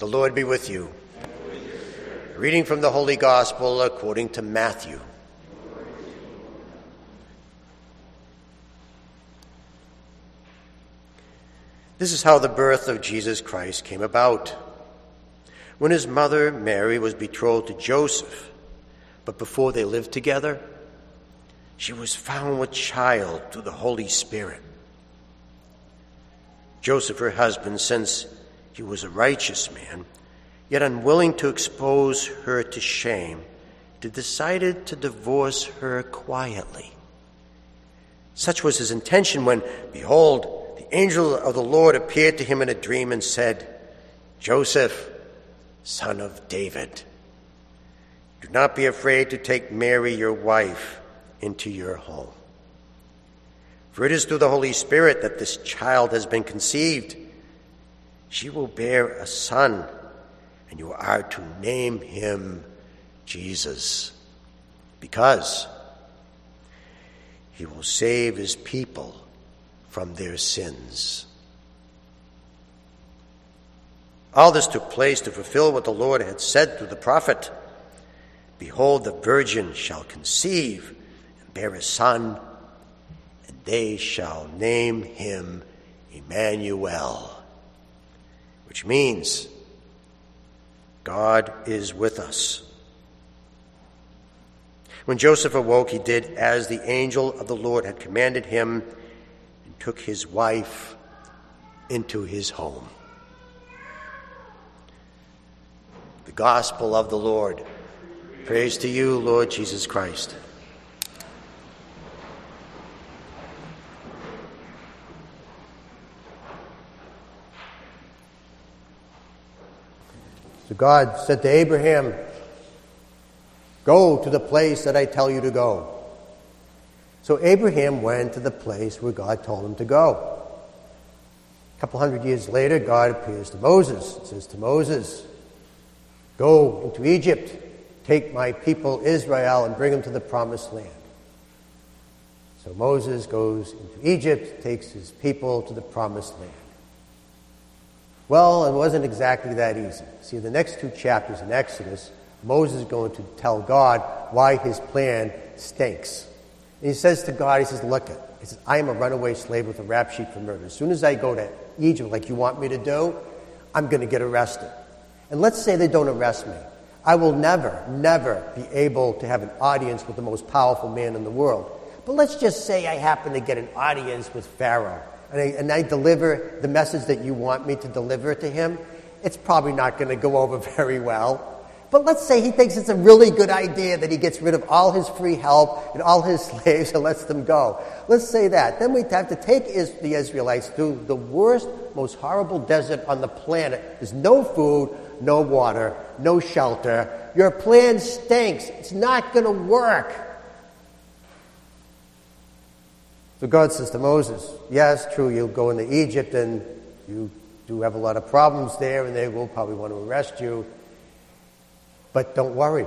The Lord be with you. Reading from the Holy Gospel according to Matthew. This is how the birth of Jesus Christ came about. When his mother, Mary, was betrothed to Joseph, but before they lived together, she was found with child through the Holy Spirit. Joseph, her husband, since he was a righteous man, yet unwilling to expose her to shame, decided to divorce her quietly. Such was his intention when, behold, the angel of the Lord appeared to him in a dream and said, Joseph, son of David, do not be afraid to take Mary, your wife, into your home. For it is through the Holy Spirit that this child has been conceived. She will bear a son, and you are to name him Jesus, because he will save his people from their sins. All this took place to fulfill what the Lord had said through the prophet Behold, the virgin shall conceive and bear a son and they shall name him Emmanuel, which means God is with us. When Joseph awoke, he did as the angel of the Lord had commanded him and took his wife into his home. The gospel of the Lord. Praise to you, Lord Jesus Christ. God said to Abraham, Go to the place that I tell you to go. So Abraham went to the place where God told him to go. A couple hundred years later, God appears to Moses and says to Moses, Go into Egypt, take my people Israel, and bring them to the promised land. So Moses goes into Egypt, takes his people to the promised land. Well, it wasn't exactly that easy. See, the next two chapters in Exodus, Moses is going to tell God why his plan stinks. And he says to God, he says, look, he says, I am a runaway slave with a rap sheet for murder. As soon as I go to Egypt, like you want me to do, I'm going to get arrested. And let's say they don't arrest me. I will never, never be able to have an audience with the most powerful man in the world. But let's just say I happen to get an audience with Pharaoh and I, and I deliver the message that you want me to deliver to him, it's probably not going to go over very well. But let's say he thinks it's a really good idea that he gets rid of all his free help and all his slaves and lets them go. Let's say that. Then we have to take the Israelites through the worst, most horrible desert on the planet. There's no food, no water, no shelter. Your plan stinks. It's not going to work. So God says to Moses, Yes, true, you'll go into Egypt and you do have a lot of problems there and they will probably want to arrest you. But don't worry,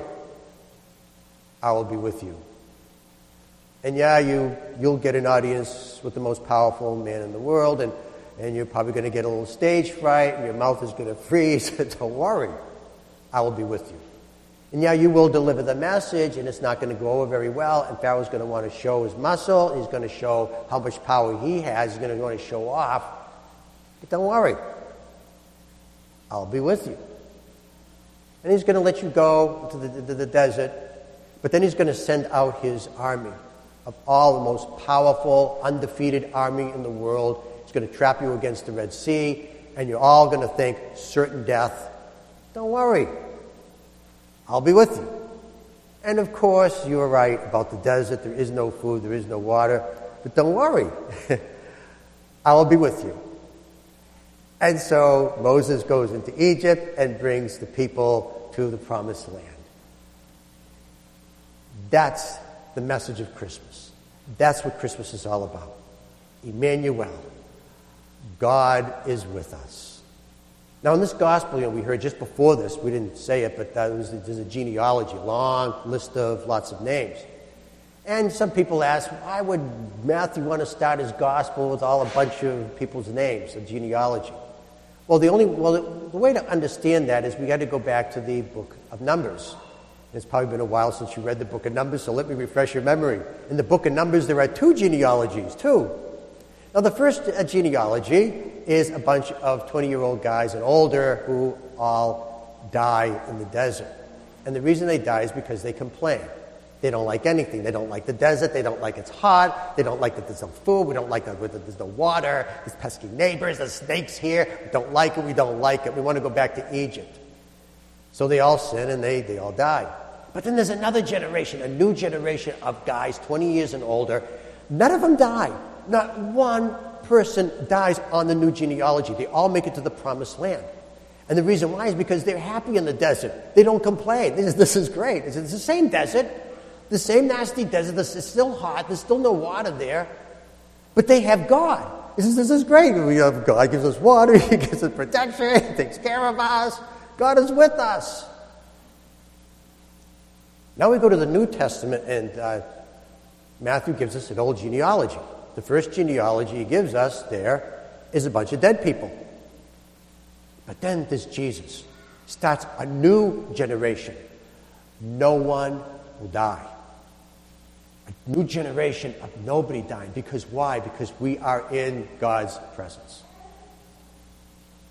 I will be with you. And yeah, you, you'll get an audience with the most powerful man in the world, and, and you're probably going to get a little stage fright, and your mouth is going to freeze. don't worry, I will be with you. And yeah, you will deliver the message, and it's not going to go over very well. And Pharaoh's going to want to show his muscle. He's going to show how much power he has. He's going to want to show off. But don't worry. I'll be with you. And he's going to let you go to the, the, the desert. But then he's going to send out his army of all the most powerful, undefeated army in the world. He's going to trap you against the Red Sea, and you're all going to think certain death. Don't worry. I'll be with you. And of course, you are right about the desert. There is no food, there is no water. But don't worry, I will be with you. And so Moses goes into Egypt and brings the people to the promised land. That's the message of Christmas. That's what Christmas is all about. Emmanuel, God is with us. Now, in this gospel, you know, we heard just before this, we didn't say it, but was, there's a genealogy, long list of lots of names. And some people ask, why would Matthew want to start his gospel with all a bunch of people's names, a genealogy? Well, the only well, the way to understand that is we got to go back to the book of Numbers. It's probably been a while since you read the book of Numbers, so let me refresh your memory. In the book of Numbers, there are two genealogies, two. Now, the first uh, genealogy is a bunch of 20 year old guys and older who all die in the desert. And the reason they die is because they complain. They don't like anything. They don't like the desert. They don't like it's hot. They don't like that there's no food. We don't like that there's no water. There's pesky neighbors. There's snakes here. We don't like it. We don't like it. We want to go back to Egypt. So they all sin and they, they all die. But then there's another generation, a new generation of guys, 20 years and older. None of them die. Not one person dies on the new genealogy. They all make it to the promised land. And the reason why is because they're happy in the desert. They don't complain. This is, this is great. It's, it's the same desert, the same nasty desert. Is still hot. There's still no water there. But they have God. This is, this is great. We have God gives us water. He gives us protection. He takes care of us. God is with us. Now we go to the New Testament, and uh, Matthew gives us an old genealogy. The first genealogy he gives us there is a bunch of dead people. But then this Jesus. Starts a new generation. No one will die. A new generation of nobody dying. Because why? Because we are in God's presence.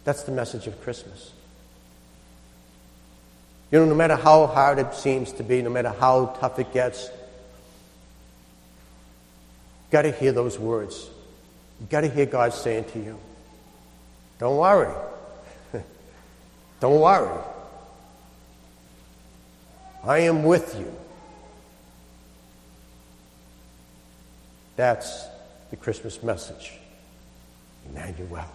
That's the message of Christmas. You know, no matter how hard it seems to be, no matter how tough it gets, got to hear those words. You've got to hear God saying to you, Don't worry. Don't worry. I am with you. That's the Christmas message. Emmanuel.